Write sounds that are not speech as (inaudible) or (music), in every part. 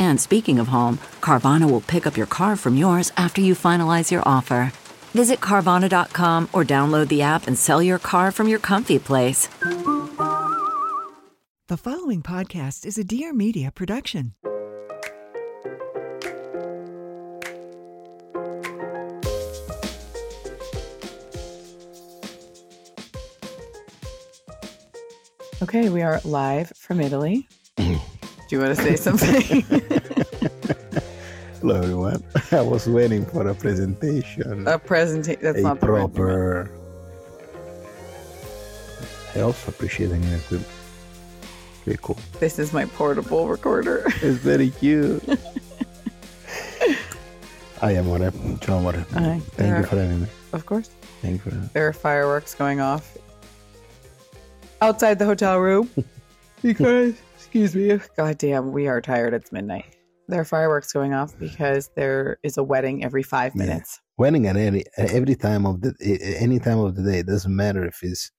And speaking of home, Carvana will pick up your car from yours after you finalize your offer. Visit Carvana.com or download the app and sell your car from your comfy place. The following podcast is a Dear Media production. Okay, we are live from Italy. (clears throat) Do you want to say something? (laughs) Hello, everyone. I was waiting for a presentation. a presentation. That's a not right proper. I also appreciating it. Very cool. This is my portable recorder. (laughs) It's very cute. I am what Ciao, amore. Hi. Thank There you are- for having me. Of course. Thank you for that. There are fireworks going off outside the hotel room you (laughs) because, excuse me, God damn, we are tired. It's midnight. There are fireworks going off because there is a wedding every five Yeah. minutes. Wedding at any at every time of the any time of the day. It doesn't matter if it's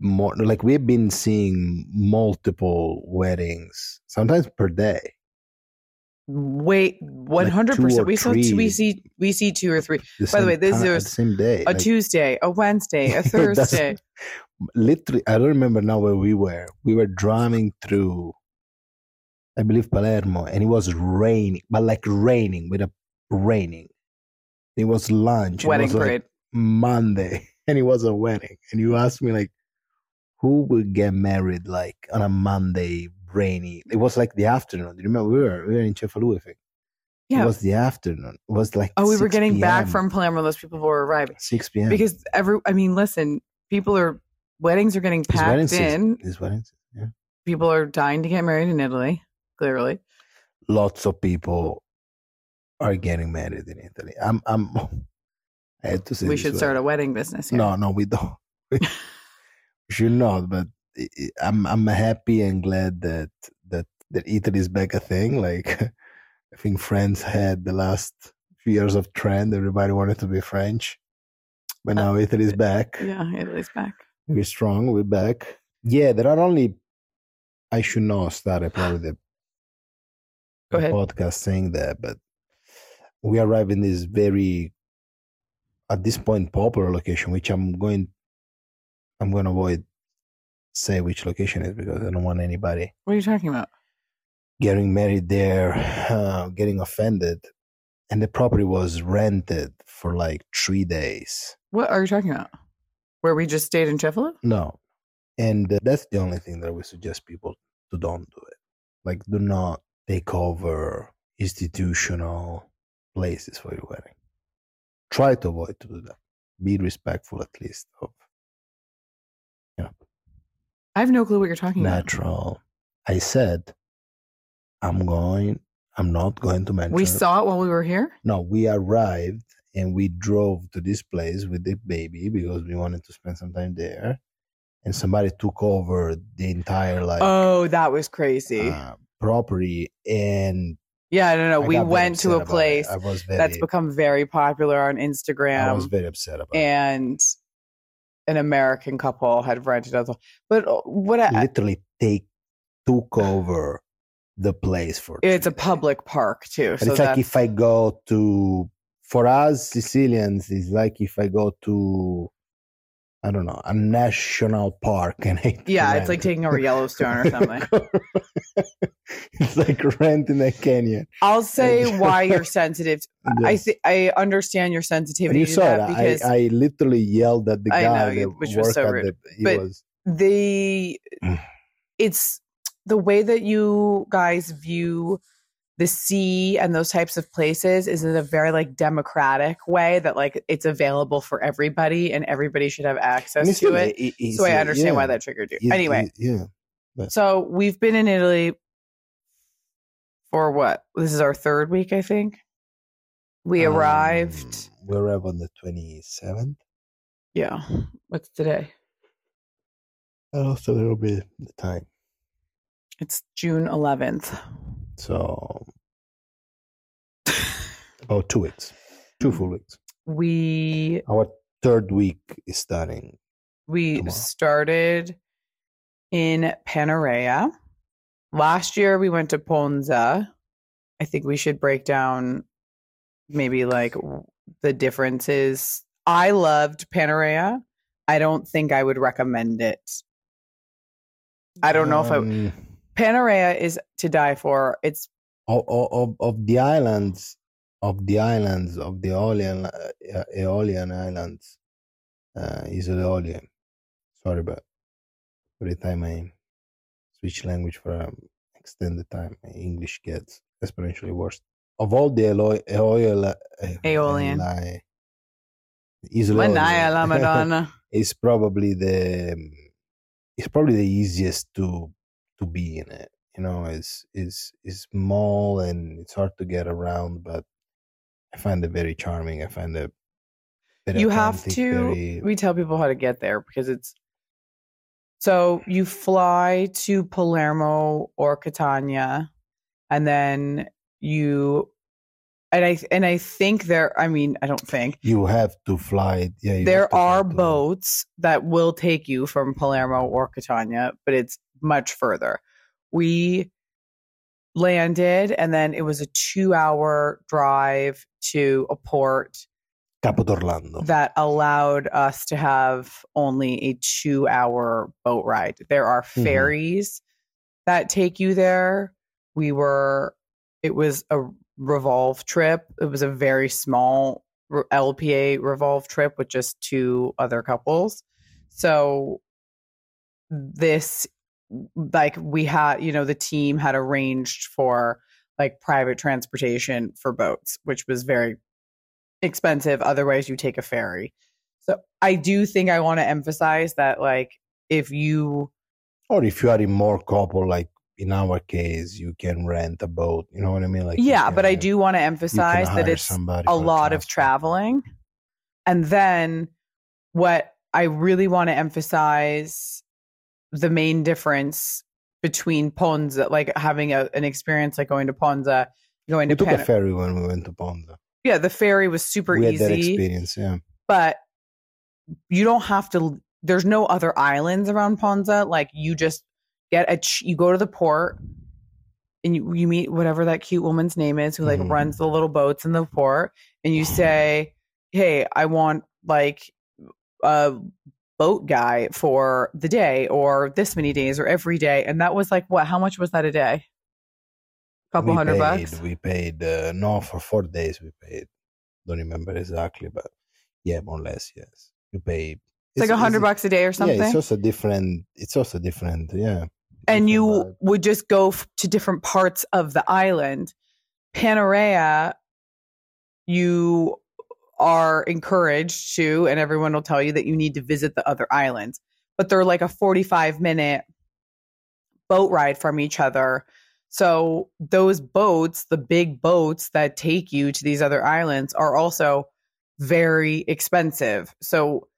more like we've been seeing multiple weddings sometimes per day. Wait, one hundred two percent. We saw. Two, we see. We see two or three. By the way, this time- is the same day. A like- Tuesday, a Wednesday, a (laughs) Thursday. Literally i don't remember now where we were we were driving through i believe palermo and it was raining but like raining with a raining it was lunch it wedding was, like, monday (laughs) and it was a wedding and you asked me like who would get married like on a monday rainy it was like the afternoon do you remember we were we were in Cefalù, I think. Yeah. it was the afternoon it was like Oh, we were 6 getting back from Palermo. Those people were arriving 6 p.m because every. I mean, listen, people are weddings are getting packed in. It's wedding season, yeah People are dying to get married in Italy. Clearly, lots of people are getting married in Italy. I'm I'm (laughs) I had to say we should way. start a wedding business here. No, no, we don't. (laughs) we should not, but I'm I'm happy and glad that that that Italy is back a thing. Like (laughs) I think France had the last few years of trend. Everybody wanted to be French. But now Italy is back. Uh, Yeah, Italy's back. We're strong. We're back. Yeah, there are only. I should not start a probably (sighs) the, Go the podcast saying that, but we arrive in this very, at this point, popular location, which I'm going. I'm going to avoid say which location it is because I don't want anybody What are you talking about? getting married there, uh, getting offended, and the property was rented for like three days. What are you talking about? Where we just stayed in Cefalù? No. And uh, that's the only thing that I would suggest people to don't do it. Like, do not take over institutional places for your wedding. Try to avoid to do that. Be respectful at least of Yeah. I have no clue what you're talking about. natural. I said, I'm going, I'm not going to mention. We saw it while we were here. No, we arrived and we drove to this place with the baby because we wanted to spend some time there. And somebody took over the entire like oh, that was crazy. uh, property and yeah, no, no. I We went to a place very, that's become very popular on instagram I was very upset about it. and an American couple had rented out. the- But uh, what I, Literally take took over the place for. it's a public park too. So it's like if I go to for us Sicilians, it's like if I go to I don't know a national park and (laughs) I yeah, it's like taking over Yellowstone or something. (laughs) it's like renting a canyon. I'll say (laughs) why you're sensitive. I Yes. th- I understand your And sensitivity you to saw that it. because I, I literally yelled at the I guy know, that you- which was so rude. the. He But- was the (sighs) it's the way that you guys view the sea and those types of places is in a very like democratic way that like it's available for everybody and everybody should have access to it. it- So I understand why that triggered you. It- Anyway, yeah. so we've been in Italy for what? This is our third week, I think. We arrived. Um, we arrived on the twenty seventh. Yeah. What's today? I lost a little bit the time. It's June 11th. So about two weeks, two full weeks. We Our third week is starting. we Tomorrow. started in Panarea. Last year we went to Ponza. I think we should break down maybe like the differences. I loved Panarea. I don't think I would recommend it. I don't know if I Um, Panarea is to die for. It's of, of of the islands of the islands of the Aeolian uh, Aeolian Islands uh, is Aeolian. Sorry, but every time I switch language for um, extended time, my English gets exponentially worse. Of all the Aeol- Aeolian, uh, Aeolian. Aeoli- is Manaya Aeolian. Is (laughs) probably the um, it's probably the easiest to to be in it. You know, is is is small and it's hard to get around, but I find it very charming. I find it very you have to very- we tell people how to get there because it's so you fly to palermo or catania and then you and i and i think there i mean i don't think you have to fly. Yeah, you there are to- boats that will take you from palermo or catania but it's much further we landed and then it was a two hour drive to a port Capo d'Orlando. that allowed us to have only a two hour boat ride. There are Mhm. ferries that take you there. We were, it was a revolve trip. It was a very small LPA revolve trip with just two other couples. So this, like, we had, you know, the team had arranged for like private transportation for boats, which was very expensive. Otherwise, you take a ferry. So I do think I want to emphasize that, like, if you, or if you are in more couple, like in our case, you can rent a boat. You know what I mean? Like yeah, but I do want to emphasize that it's a lot of traveling. And then what I really want to emphasize the main difference between Ponza, like having a, an experience like going to Ponza, going We to took a ferry when we went to Ponza. yeah, the ferry was super we had that easy. experience. Yeah. but you don't have to there's no other islands around ponza like you just get a you go to the port and you, you meet whatever that cute woman's name is who like Mhm. runs the little boats in the port and you say hey i want like a boat guy for the day or this many days or every day and that was like what how much was that a day A couple we hundred paid, bucks We paid uh, no for four days. We paid. Don't remember exactly, but yeah, more or less. Yes, we paid. it's like a hundred bucks a day or something Yeah, it's also different. It's also different. Yeah, and different you vibe. would just go f- to different parts of the island. Panarea, you are encouraged to, and everyone will tell you that you need to visit the other islands, but they're like a 45 minute boat ride from each other. So those boats, the big boats that take you to these other islands, are also very expensive. So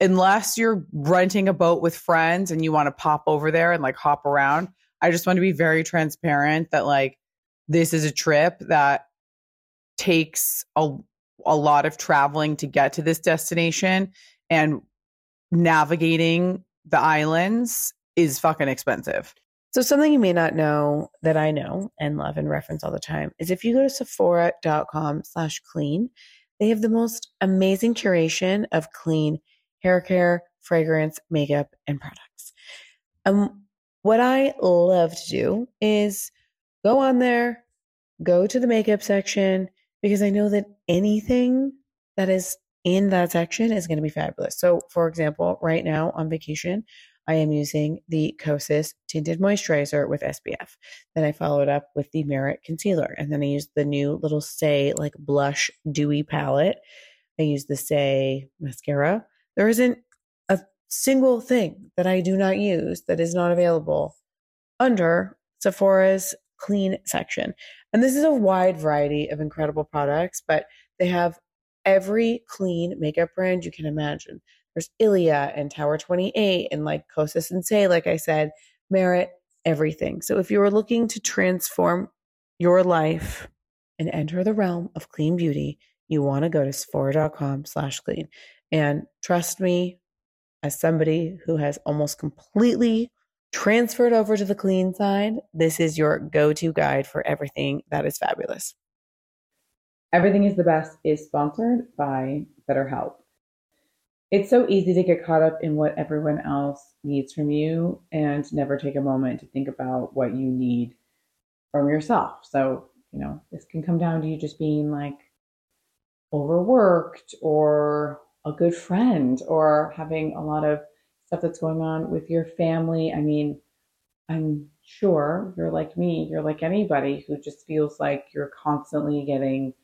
unless you're renting a boat with friends and you want to pop over there and like hop around, I just want to be very transparent that like this is a trip that takes a a lot of traveling to get to this destination and navigating the islands is fucking expensive. So, something you may not know that I know and love and reference all the time is if you go to sephora.com slash clean, they have the most amazing curation of clean hair care, fragrance, makeup, and products. Um, what I love to do is go on there, go to the makeup section, because I know that anything that is in that section is going to be fabulous. So, for example, right now on vacation, I am using the Kosas Tinted Moisturizer with SPF. Then I followed up with the Merit Concealer. And then I used the new little Saie like blush dewy palette. I used the Saie mascara. There isn't a single thing that I do not use that is not available under Sephora's clean section. And this is a wide variety of incredible products, but they have every clean makeup brand you can imagine. There's Ilia and Tower 28 and like Kosas Sensei, like I said, Merit, everything. So if you are looking to transform your life and enter the realm of clean beauty, you want to go to Sephora.com slash clean. And trust me, as somebody who has almost completely transferred over to the clean side, this is your go to guide for everything that is fabulous. Everything is the Best is sponsored by BetterHelp. It's so easy to get caught up in what everyone else needs from you and never take a moment to think about what you need from yourself. So, you know, this can come down to you just being like overworked or a good friend or having a lot of stuff that's going on with your family. I mean, I'm sure you're like me, you're like anybody who just feels like you're constantly getting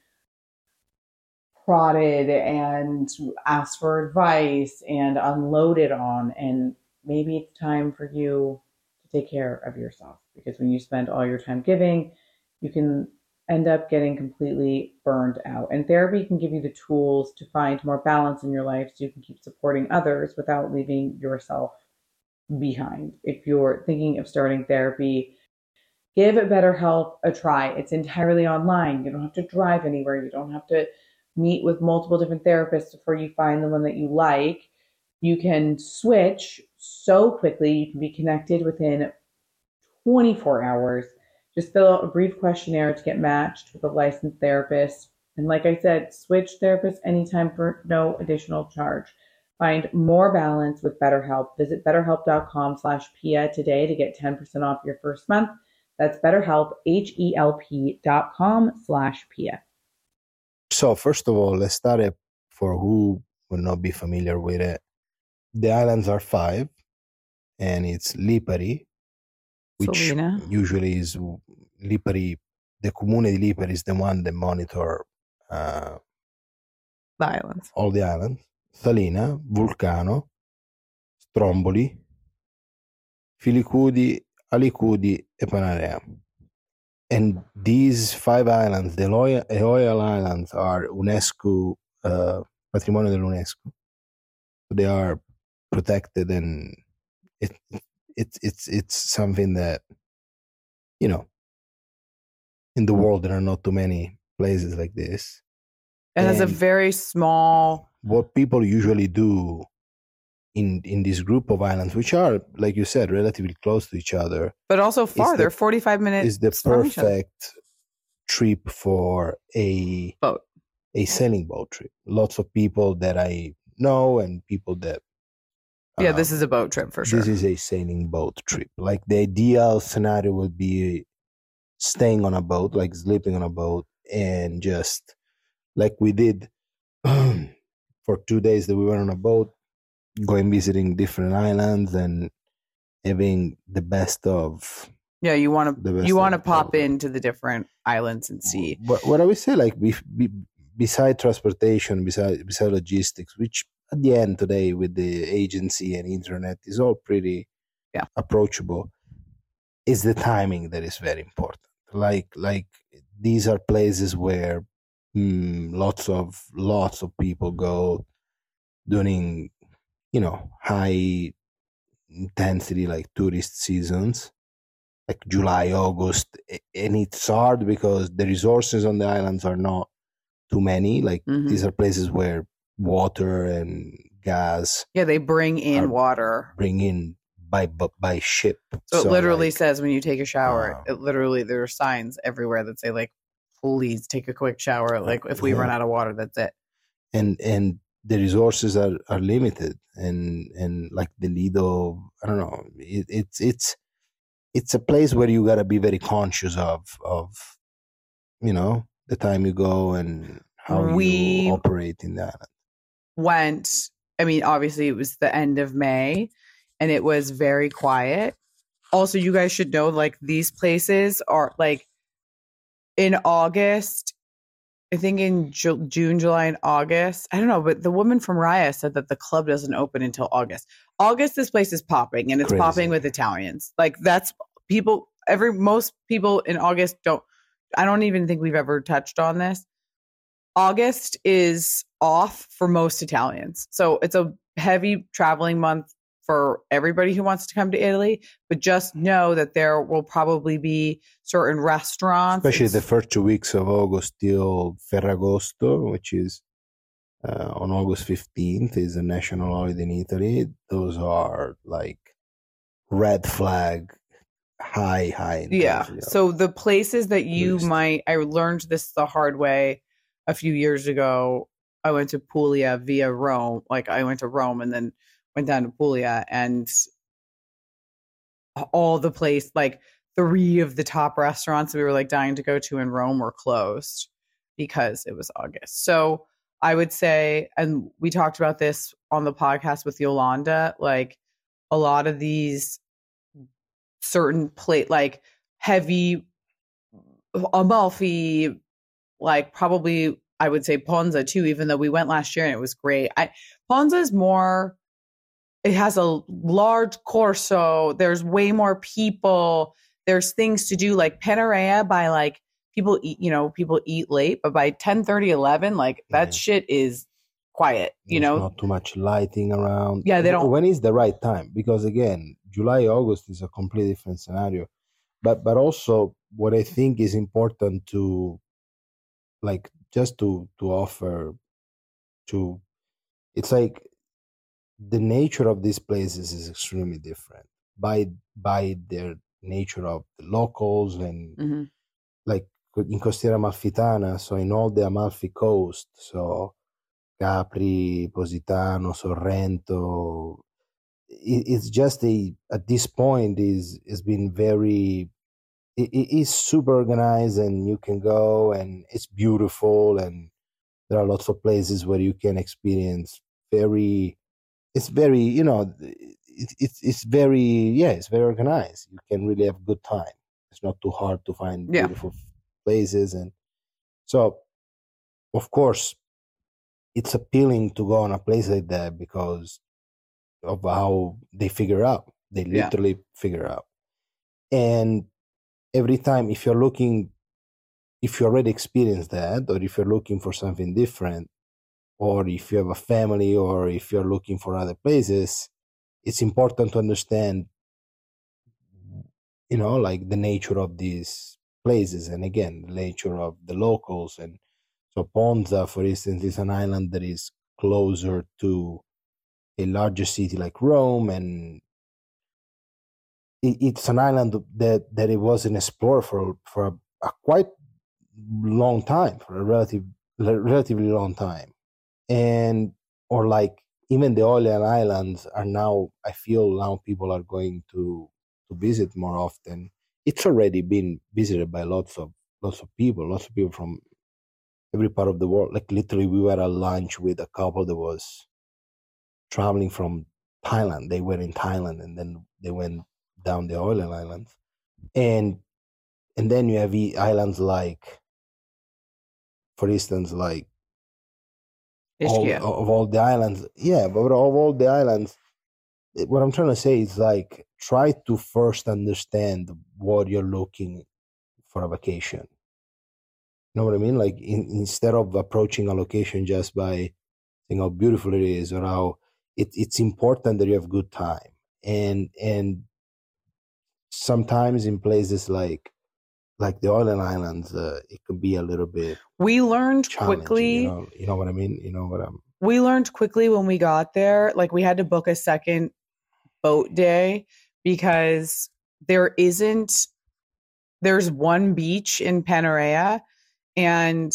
prodded and asked for advice and unloaded on. And maybe it's time for you to take care of yourself because when you spend all your time giving, you can end up getting completely burned out. And therapy can give you the tools to find more balance in your life so you can keep supporting others without leaving yourself behind. If you're thinking of starting therapy, give BetterHelp a try. It's entirely online. You don't have to drive anywhere. You don't have to meet with multiple different therapists before you find the one that you like. You can switch so quickly. You can be connected within 24 hours just fill out a brief questionnaire to get matched with a licensed therapist. And like I said, switch therapists anytime for no additional charge. Find more balance with BetterHelp. Visit betterhelp.com slash Pia today to get 10% off your first month. That's betterhelp, H-E-L-P dot com slash Pia. So first of all, let's start it for who will not be familiar with it. The islands are five, and it's Lipari, which Salina. usually is Lipari. The comune di Lipari is the one that monitor uh, The islands. all the islands. Salina, Vulcano, Stromboli, Filicudi, Alicudi, e Panarea. And these five islands, the Loyal, Islands, are UNESCO uh, Patrimonio dell'UNESCO. They are protected, and it, it's it's it's something that you know in the mm. world there are not too many places like this. It has a very small. what people usually do in in this group of islands, which are, like you said, relatively close to each other, But also It's far. the- They're 45 minutes. is the from each other. perfect trip for a Boat. a sailing boat trip. Lots of people that I know and people that Yeah, um, this is a boat trip for sure. This is a sailing boat trip. Like the ideal scenario would be staying on a boat, like sleeping on a boat, and just like we did (clears throat) for two days that we were on a boat, going visiting different islands and having the best of yeah, you want to you want to pop into the different islands and see. What, what I would say, like be, be, beside transportation, beside beside logistics, which at the end today with the agency and internet is all pretty Yeah. approachable, is the timing that is very important. Like like these are places where mm, lots of lots of people go during you know high intensity like tourist seasons like July, August, and it's hard because the resources on the islands are not too many. Like Mhm. these are places where water and gas Yeah, they bring in water. bring in by by, ship. So, it literally like, says when you take a shower, it literally there are signs everywhere that say like, "Please take a quick shower." Like if we run out of water, that's it. and and the resources are are limited, and and like the Lido, I don't know, it, it's it's it's a place where you gotta be very conscious of of you know the time you go and how We- you operate in island. Went i mean obviously it was the end of may and it was very quiet. Also you guys should know like these places are like in august i think in Ju- june july and august i don't know but the woman from raya said that the club doesn't open until august. August this place is popping and it's Crazy. popping with italians. Like that's people every most people in august don't i don't even think we've ever touched on this August is off for most Italians. So it's a heavy traveling month for everybody who wants to come to Italy. But just know that there will probably be certain restaurants. Especially the first two weeks of August till Ferragosto, which is uh, on August 15th, is a national holiday in Italy. Those are like red flag, high, high. yeah. So the places that you might, I learned this the hard way a few years ago. I went to Puglia via Rome. Like I went to Rome and then went down to Puglia and all the place, like three of the top restaurants we were like dying to go to in Rome were closed because it was August. So I would say, and we talked about this on the podcast with Yolanda, like a lot of these certain plate, like heavy Amalfi, like probably I would say Ponza too, even though we went last year and it was great. I Ponza is more it has a large corso, there's way more people, there's things to do like Panarea by like people eat, you know, people eat late, but by 10 30, 11, like that Yeah. shit is quiet, you There's know? not too much lighting around. Yeah, they don't- When is the right time? Because again, July, August is a completely different scenario. But but also, what I think is important to, like, just to to offer, to, it's like the nature of these places is extremely different by by their nature of the locals and Mhm. like in Costiera Amalfitana, so in all the Amalfi coast, so Capri, Positano, Sorrento, it, it's just a at this point is has been very it, it is super organized and you can go and it's beautiful and there are lots of places where you can experience very it's very you know it, it's it's very yeah it's very organized you can really have a good time it's not too hard to find Yeah. beautiful places and so of course it's appealing to go on a place like that because of how they figure out they Yeah. literally figure out and every time if you're looking if you already experienced that or if you're looking for something different or if you have a family or if you're looking for other places it's important to understand you know like the nature of these places. And again the nature of the locals. And so ponza for instance is an island that is closer to a larger city like rome. And it, it's an island that that it wasn't explored for for a, a quite long time for a relative relatively long time and or like even the Aeolian Islands are now I feel now people are going to to visit more often. It's already been visited by lots of lots of people, lots of people from every part of the world. Like literally we were at lunch with a couple that was traveling from Thailand. They were in Thailand and then they went down the Aeolian Islands. And and then you have islands like for instance like all, of all the islands. Yeah, but of all the islands, what I'm trying to say is like try to first understand what you're looking for a vacation. You know what I mean? Like in, instead of approaching a location just by saying how beautiful it is or how it, it's important that you have good time. And and sometimes in places like like the Island Islands, uh, it could be a little bit we learned quickly You know, you know what I mean? You know what I'm we learned quickly when we got there like we had to book a second boat day because there isn't there's one beach in Panarea and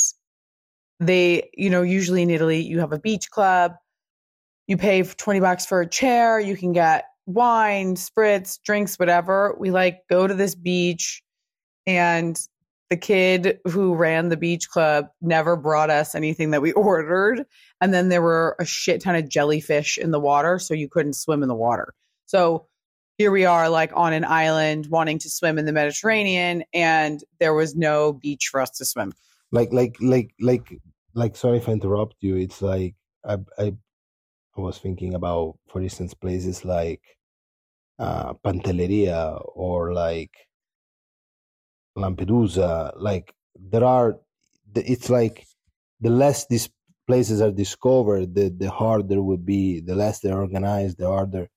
they you know usually in Italy you have a beach club you pay 20 bucks for a chair you can get wine, spritz, drinks, whatever. We like go to this beach and the kid who ran the beach club never brought us anything that we (laughs) ordered. And then there were a shit ton of jellyfish in the water, so you couldn't swim in the water. So here we are, like on an island wanting to swim in the Mediterranean, and there was no beach for us to swim. Like, like, like, like, like. Sorry if I interrupt you. It's like I, I, I was thinking about, for instance, places like uh, Pantelleria or like Lampedusa. Like there are, it's like the less these places are discovered, the the harder would be. The less they're organized, the harder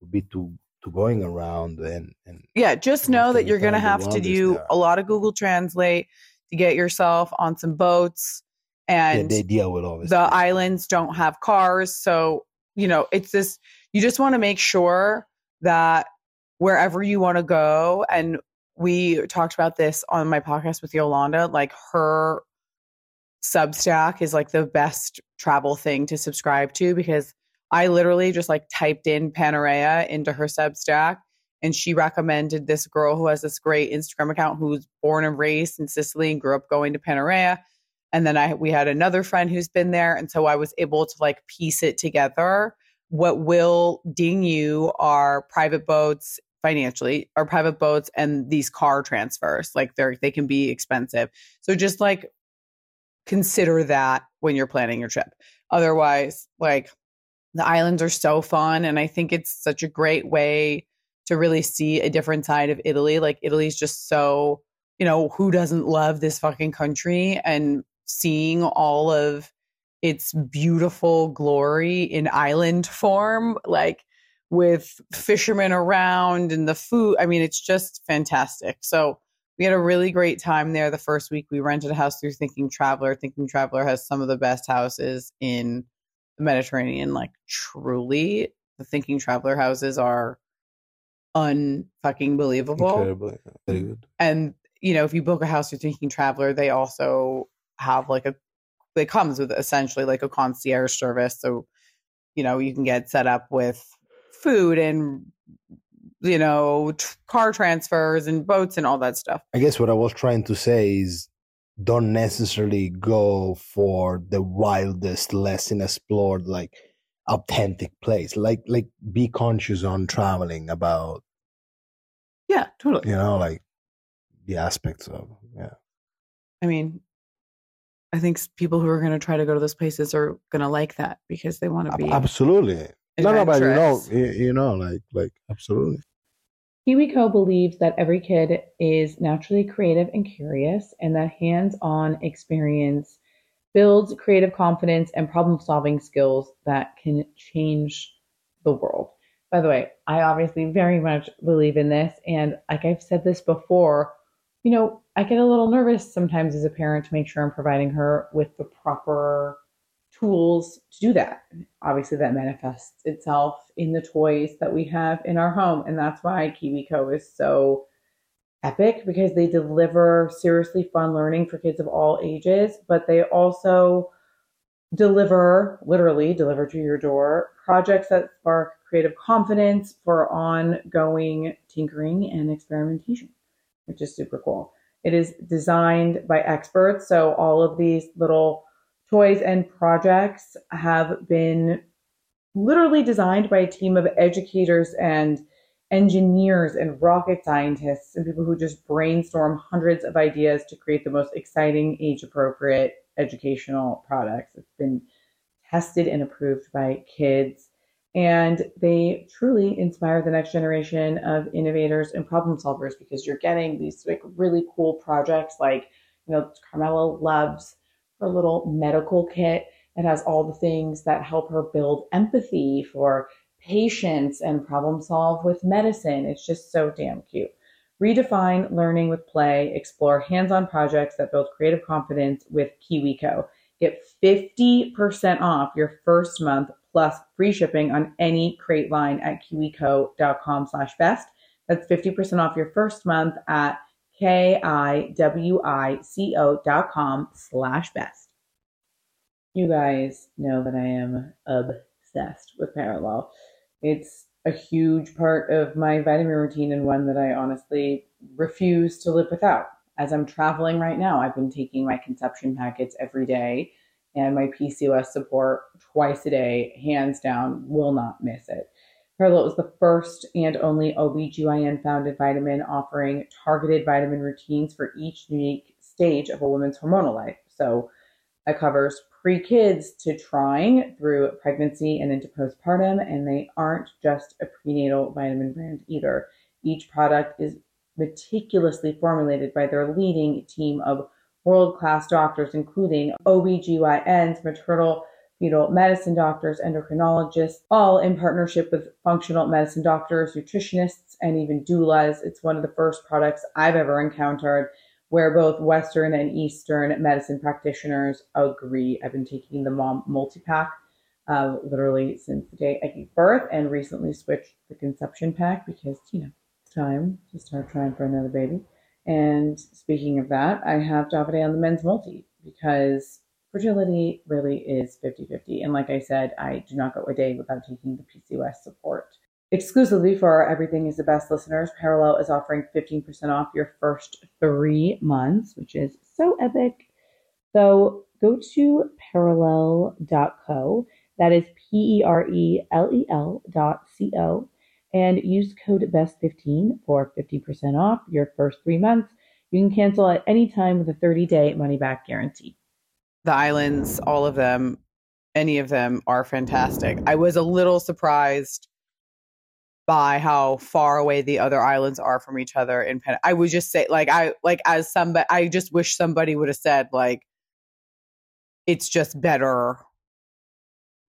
would be to to going around and and Yeah, just know that you're going to have to do there. a lot of Google Translate to get yourself on some boats. yeah, And they deal with all this. the islands don't have cars. So, you know, it's this, you just want to make sure that wherever you want to go, and we talked about this on my podcast with Yolanda, like her Substack is like the best travel thing to subscribe to because I literally just like typed in Panarea into her Substack and she recommended this girl who has this great Instagram account who's born and raised in Sicily and grew up going to Panarea. And then I we had another friend who's been there. And so I was able to like piece it together. What will ding you are private boats financially, are private boats and these car transfers. Like they're they can be expensive. So just like consider that when you're planning your trip. Otherwise, like the islands are so fun. And I think it's such a great way to really see a different side of Italy. Like Italy's just so, you know, who doesn't love this fucking country and seeing all of its beautiful glory in island form, like with fishermen around and the food. I mean, it's just fantastic. So we had a really great time there the first week. We rented a house through Thinking Traveler. Thinking Traveler has some of the best houses in the Mediterranean. Like truly, the Thinking Traveler houses are unfucking believable. Incredible. yeah, Very good. And you know, if you book a house through Thinking Traveler, they also have like a it comes with essentially like a concierge service. So, you know, you can get set up with food and you know, t- car transfers and boats and all that stuff. I guess what I was trying to say is don't necessarily go for the wildest, less explored, like authentic place. Like like be conscious on traveling about, Yeah, totally. you know, like the aspects of yeah. I mean, I think people who are going to try to go to those places are going to like that because they want to be Absolutely. No, no, but you know, you, you know, like like absolutely. KiwiCo believes that every kid is naturally creative and curious, and that hands on experience builds creative confidence and problem solving skills that can change the world. By the way, I obviously very much believe in this. And like I've said this before, you know, I get a little nervous sometimes as a parent to make sure I'm providing her with the proper tools to do that. Obviously, that manifests itself in the toys that we have in our home. And that's why KiwiCo is so epic because they deliver seriously fun learning for kids of all ages, but they also deliver, literally deliver to your door, projects that spark creative confidence for ongoing tinkering and experimentation, which is super cool. It is designed by experts, so all of these little toys and projects have been literally designed by a team of educators and engineers and rocket scientists and people who just brainstorm hundreds of ideas to create the most exciting, age appropriate educational products. It's been tested and approved by kids. And they truly inspire the next generation of innovators and problem solvers because you're getting these like really cool projects like, you know, Carmela loves her little medical kit that has all the things that help her build empathy for patients and problem solve with medicine. It's just so damn cute. Redefine learning with play, explore hands on projects that build creative confidence with KiwiCo. Get 50% off your first month plus free shipping on any crate line at kiwico.com slash best. That's 50% off your first month at K-I-W-I-C-O dot com slash best. You guys know that I am obsessed with Perelel. It's a huge part of my vitamin routine and one that I honestly refuse to live without. As I'm traveling right now, I've been taking my conception packets every day and my PCOS support twice a day, hands down, will not miss it. Perelel was the first and only OBGYN founded vitamin offering targeted vitamin routines for each unique stage of a woman's hormonal life. So it covers pre kids to trying through pregnancy and into postpartum, and they aren't just a prenatal vitamin brand either. Each product is meticulously formulated by their leading team of world class doctors, including OBGYNs, maternal fetal medicine doctors, endocrinologists, all in partnership with functional medicine doctors, nutritionists, and even doulas. It's one of the first products I've ever encountered where both Western and Eastern medicine practitioners agree. I've been taking the mom multi pack uh, literally since the day I gave birth and recently switched the conception pack because, you know, it's time to start trying for another baby. And speaking of that, I have Davide on the men's multi because fertility really is 50 50. And like I said, I do not go a day without taking the PCOS support. Exclusively for our Everything is the Best listeners, Perelel is offering 15% off your first three months, which is so epic. So go to perelel.co. That is P E R E L E L dot C O. And use code BEST15 for 50% off your first three months. You can cancel at any time with a 30 day money back guarantee. The islands, all of them, any of them are fantastic. I was a little surprised by how far away the other islands are from each other in Pen- I would just say like I like as somebody I just wish somebody would have said like it's just better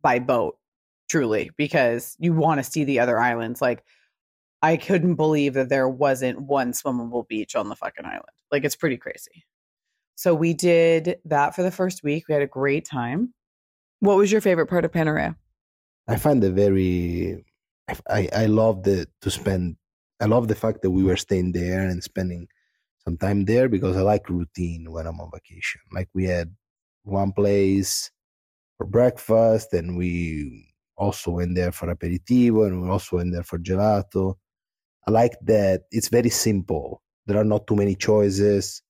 by boat truly because you want to see the other islands like I couldn't believe that there wasn't one swimmable beach on the fucking island. Like it's pretty crazy. So we did that for the first week. We had a great time. What was your favorite part of Panarea? I find it very I I love the to spend. I love the fact that we were staying there and spending some time there because I like routine when I'm on vacation. Like we had one place for breakfast, and we also went there for aperitivo, and we also went there for gelato. I like that it's very simple. There are not too many choices.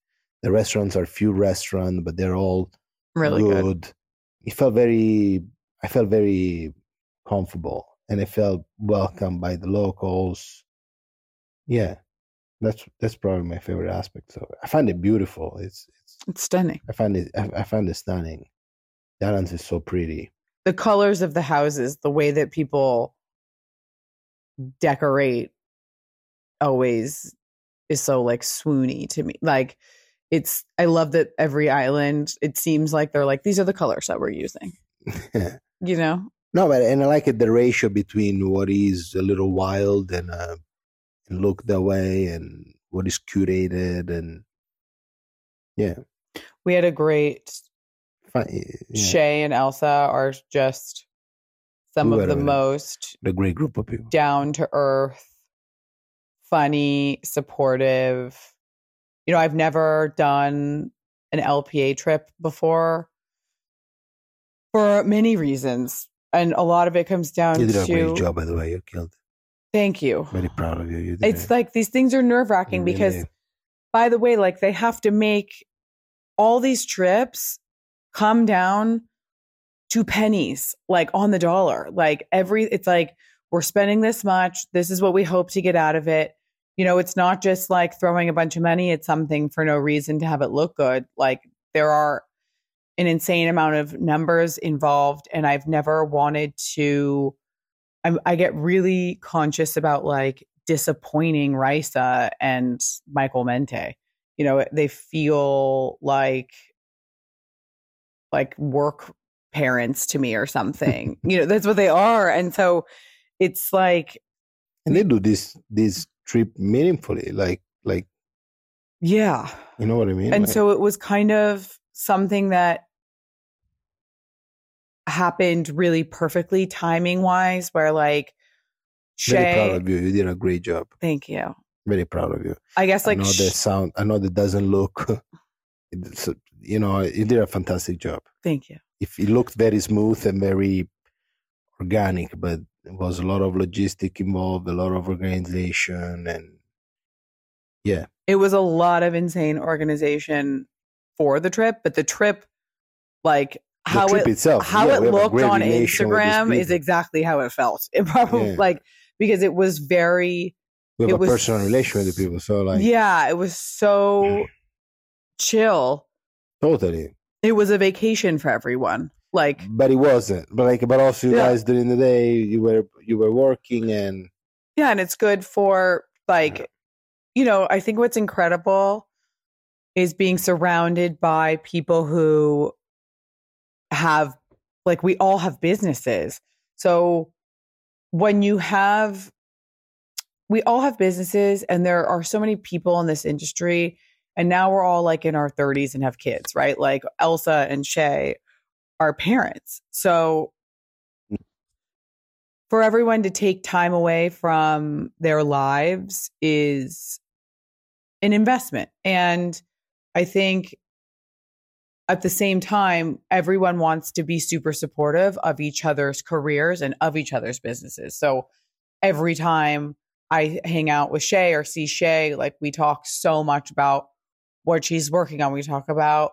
The restaurants are few restaurants, but they're all Really good. good. It felt very. I felt very comfortable and I felt welcomed by the locals. Yeah, that's that's probably my favorite aspect. So I find it beautiful. It's it's It's stunning. I find it I, I find it stunning. The islands is so pretty. The colors of the houses, the way that people decorate always is so like swoony to me. Like it's I love that every island it seems like they're like these are the colors that we're using. (laughs) You know? no, but and I like it the ratio between what is a little wild and uh, and look that way and what is curated and yeah, We had a great yeah. Shay and Elsa are just some We of the most a great group of people. down to earth, funny, supportive. You know, I've never done an LPA trip before for many reasons. And a lot of it comes down You did a to great job, by the way. You killed. it. thank you. Very proud of you. You It's it. like these things are nerve wracking because by the way, like they have to make all these trips come down to pennies, like on the dollar. Like every, it's like we're spending this much. This is what we hope to get out of it. You know, it's not just like throwing a bunch of money at something for no reason to have it look good. Like there are an insane amount of numbers involved, and I've never wanted to. I'm, I get really conscious about like disappointing Risa and Michael Mente. You know, they feel like like work parents to me or something. you know, that's what they are. And so it's like, and they do this this trip meaningfully like like yeah. you know what i mean And Like, so it was kind of something that happened really perfectly timing wise, where like very proud of you you did a great job thank you. very proud of you I guess like i know sh- the sound i know that doesn't look (laughs) it's, you know you did a fantastic job thank you. if it looked very smooth and very organic, but it was a lot of logistic involved, a lot of organization, and yeah, it was a lot of insane organization for the trip, but the trip, like the how trip it itself, how yeah, it we have a looked on relation with these Instagram is exactly how it felt. (laughs) It probably Yeah. like because it was very we have it a was- personal relation with the people, so like yeah, it was so (sighs) chill. totally. It was a vacation for everyone. Like But it wasn't. But like, but also you Yeah. guys during the day you were you were working and yeah, and it's good for like you know, I think what's incredible is being surrounded by people who have like we all have businesses. So when you have we all have businesses and there are so many people in this industry and now we're all like in our 30s and have kids, right? Like Elsa and Shay are parents. So for everyone to take time away from their lives is an investment. And I think at the same time, everyone wants to be super supportive of each other's careers and of each other's businesses. So every time I hang out with Shay or see Shay, like we talk so much about what she's working on. We talk about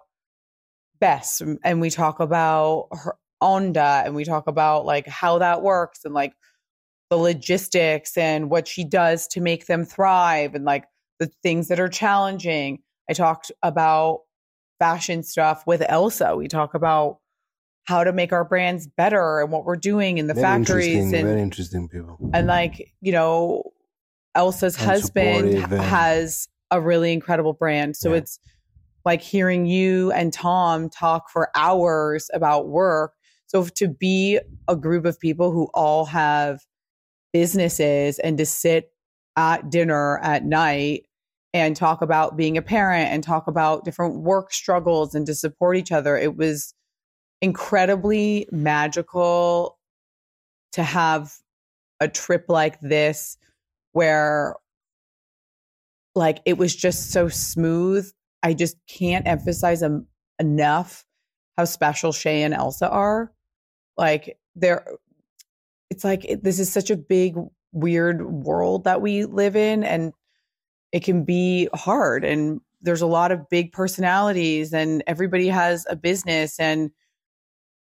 Bess and we talk about her Onda and we talk about like how that works and like the logistics and what she does to make them thrive and like the things that are challenging. I talked about fashion stuff with Elsa. We talk about how to make our brands better and what we're doing in the very factories and very interesting people. and like you know elsa's And husband has a really incredible brand so Yeah. it's like hearing you and tom talk for hours about work so to be a group of people who all have businesses and to sit at dinner at night and talk about being a parent and talk about different work struggles and to support each other it was incredibly magical to have a trip like this where like it was just so smooth. I just can't emphasize em- enough how special Shay and Elsa are. Like they're it's like it, this is such a big weird world that we live in and it can be hard and there's a lot of big personalities and everybody has a business and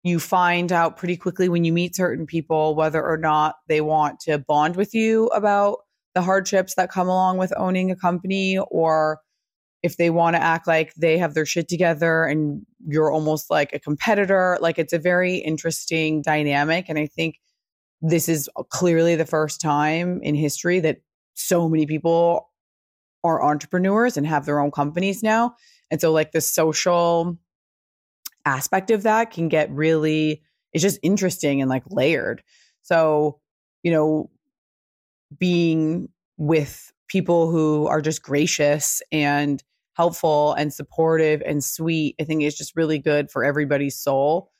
you find out pretty quickly when you meet certain people whether or not they want to bond with you about the hardships that come along with owning a company or if they want to act like they have their shit together and you're almost like a competitor like it's a very interesting dynamic. And i think this is clearly the first time in history that so many people are entrepreneurs and have their own companies now. And so like the social aspect of that can get really it's just interesting and like layered. So you know being with people who are just gracious and helpful and supportive and sweet i think is just really good for everybody's soul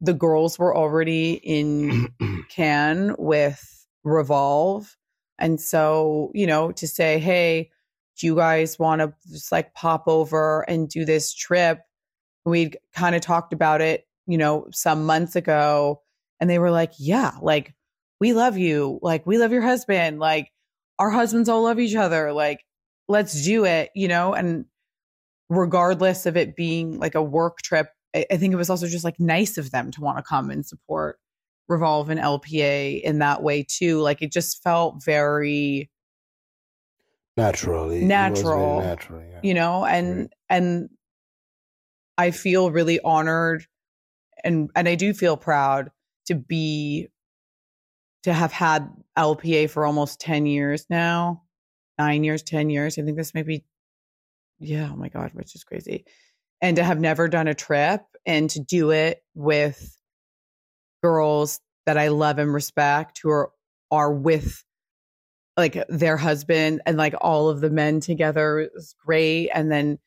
the girls were already in (clears throat) Cannes with Revolve. And so, you know, to say, hey, do you guys want to just like pop over and do this trip? We'd kind of talked about it, you know, some months ago. And they were like, yeah, like, we love you. Like, we love your husband. Like, our husbands all love each other. Like, let's do it, you know? And regardless of it being like a work trip, I, I think it was also just like nice of them to want to come and support Revolve and LPA in that way too. Like it just felt very, naturally, Natural. natural. Yeah. you know, and Right. and I feel really honored and and I do feel proud to be to have had LPA for almost 10 years now. 9 years, 10 years. I think this may be yeah, oh my god, which is crazy. And to have never done a trip and to do it with girls that I love and respect who are are with like their husband and like all of the men together is great. And then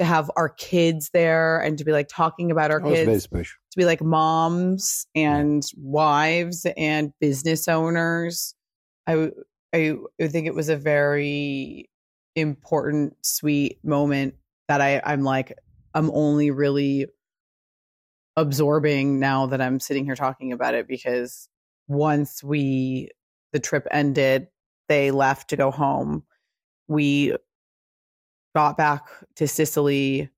to have our kids there and to be like talking about our That was very kids, to be like moms and wives and business owners. I, I, I think it was a very important, sweet moment that I, I'm like, I'm only really absorbing now that I'm sitting here talking about it because once we the trip ended, they left to go home. We got back to Sicily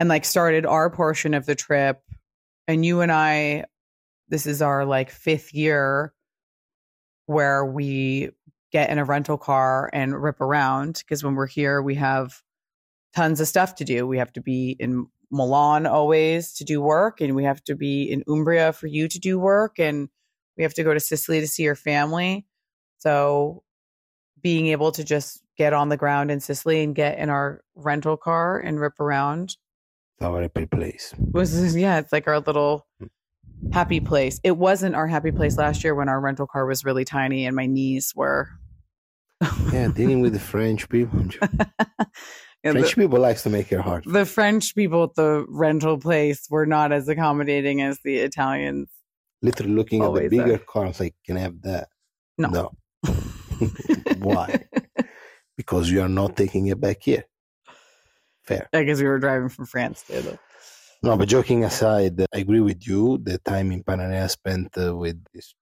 and like started our portion of the trip. And you and I, this is our like fifth year where we get in a rental car and rip around because when we're here, we have tons of stuff to do. We have to be in Milan always to do work, and we have to be in Umbria for you to do work, and we have to go to Sicily to see your family. So, being able to just get on the ground in Sicily and get in our rental car and rip around It's Our happy place. was yeah, it's like our little happy place. It wasn't our happy place last year when our rental car was really tiny and my knees were (laughs) Yeah, dealing with the French people. (laughs) Yeah, French the, people likes to make it hard. the French people at the rental place were not as accommodating as the Italians. Literally looking at the bigger are. car, I was like, "Can I have that?" No. No. (laughs) Why? Because you are not taking it back here. Fair. I guess we were driving from France too. though. No, but joking aside, I agree with you. The time in Panarea spent uh, with these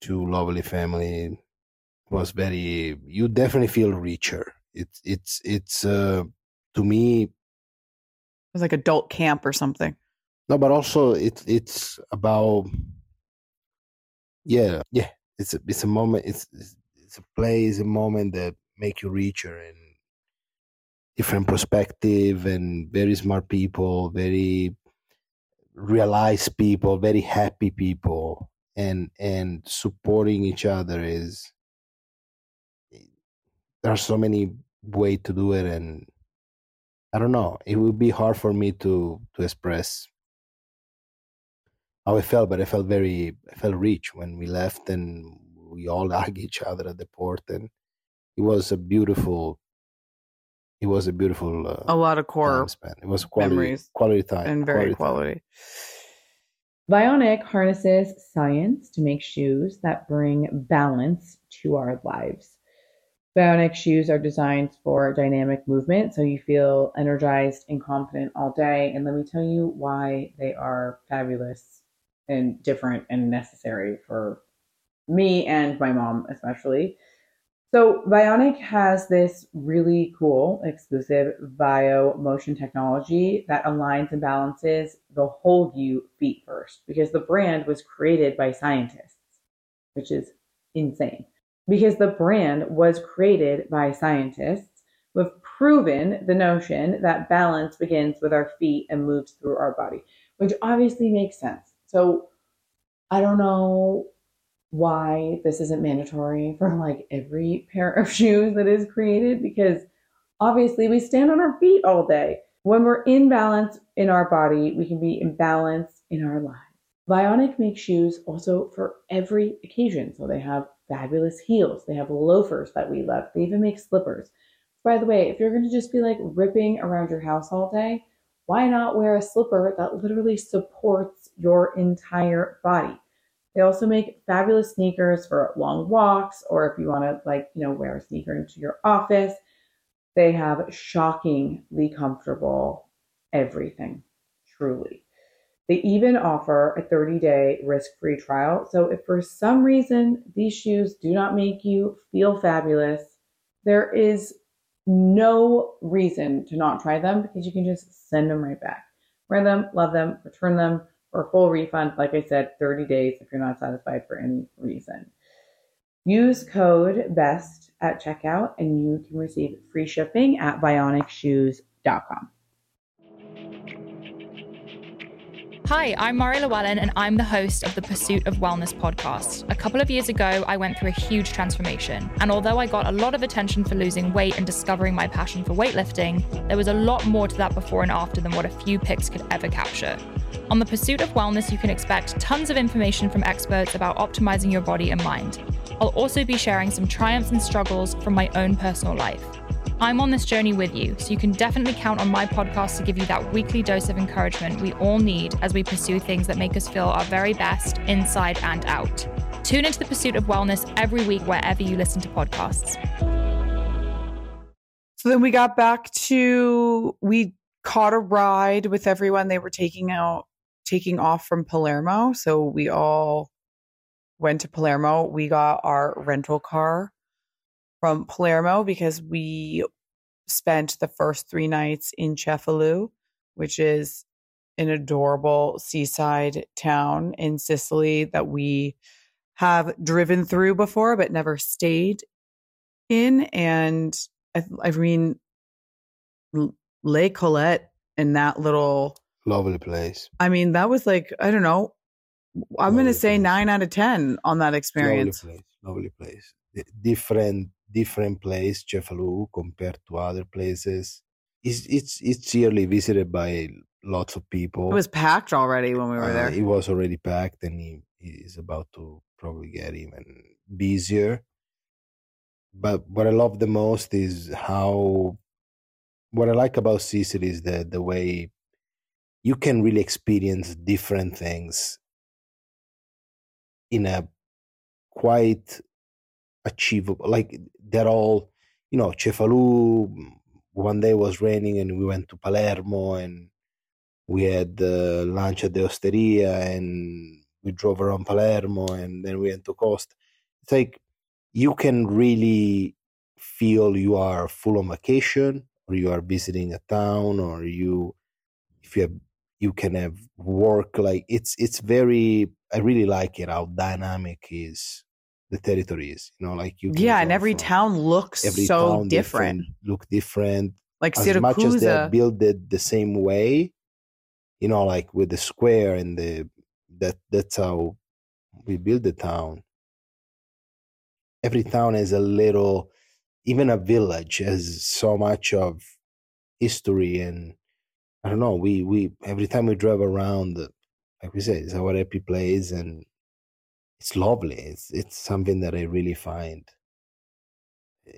two lovely family was very. You definitely feel richer. It's it's it's uh, to me It was like adult camp or something. no, but also it's it's about yeah yeah. It's a it's a moment. It's it's, it's a place, a moment that make you richer and different perspective and very smart people, very realized people, very happy people, and and supporting each other is. There are so many way to do it, and I don't know. It would be hard for me to to express how I felt, but I felt very, I felt rich when we left, and we all (laughs) hugged each other at the port, and it was a beautiful. It was a beautiful. Uh, A lot of time core spent. It was quality, memories quality time, and very time. quality. Vionic harnesses science to make shoes that bring balance to our lives. Vionic shoes are designed for dynamic movement, so you feel energized and confident all day. And let me tell you why they are fabulous and different and necessary for me and my mom, especially. So, Vionic has this really cool exclusive Vio-Motion technology that aligns and balances the whole you feet first because the brand was created by scientists, which is insane. Because the brand was created by scientists who have proven the notion that balance begins with our feet and moves through our body, which obviously makes sense. So, I don't know why this isn't mandatory for like every pair of (laughs) shoes that is created because obviously we stand on our feet all day. When we're in balance in our body, we can be in balance in our lives. Vionic makes shoes also for every occasion. So they have fabulous heels, they have loafers that we love, they even make slippers. By the way, if you're going to just be like ripping around your house all day, why not wear a slipper that literally supports your entire body? They also make fabulous sneakers for long walks or if you want to like, you know, wear a sneaker into your office. They have shockingly comfortable everything, truly. They even offer a 30-day risk-free trial. So if for some reason these shoes do not make you feel fabulous, there is no reason to not try them because you can just send them right back. Wear them, love them, return them for a full refund. Like I said, 30 days if you're not satisfied for any reason. Use code BEST at checkout and you can receive free shipping at vionicshoes.com. Hi, I'm Mari Llewellyn, and I'm the host of the Pursuit of Wellness podcast. A couple of years ago, I went through a huge transformation. And although I got a lot of attention for losing weight and discovering my passion for weightlifting, there was a lot more to that before and after than what a few pics could ever capture. On the Pursuit of Wellness, you can expect tons of information from experts about optimizing your body and mind. I'll also be sharing some triumphs and struggles from my own personal life. I'm on this journey with you, so you can definitely count on my podcast to give you that weekly dose of encouragement we all need as we pursue things that make us feel our very best inside and out. Tune into the pursuit of wellness every week wherever you listen to podcasts. So then we got back to we caught a ride with everyone. They were taking out taking off from Palermo, so we all went to Palermo. We got our rental car from Palermo because we spent the first three nights in Cefalù, which is an adorable seaside town in Sicily that we have driven through before but never stayed in. And I, I mean, L- Le Calette and that little, Lovely place. I mean, that was like, I don't know, I'm going to say place. nine out of 10 on that experience. Lovely place. Lovely place. Different different place, Cefalù, compared to other places. It's it's it's yearly visited by lots of people. It was packed already when we were Uh, there. It was already packed, and he, he about to probably get even busier. But what I love the most is how what I like about Sicily is the the way you can really experience different things in a quite achievable like they're all you know Cefalù one day was raining and we went to Palermo and we had uh, lunch at the Osteria and we drove around Palermo and then we went to Costa. It's like you can really feel you are full on vacation or you are visiting a town or you if you have you can have work like it's it's very I really like it how dynamic is the territories. you know like you yeah, and every from town looks every so town different. look different Like as much as they are built the same way, you know, like with the square and the that that's how we build the town. Every town has a little, even a village has so much of history and I don't know. We we every time we drive around, like we say, it's our happy place and it's lovely. It's it's something that I really find.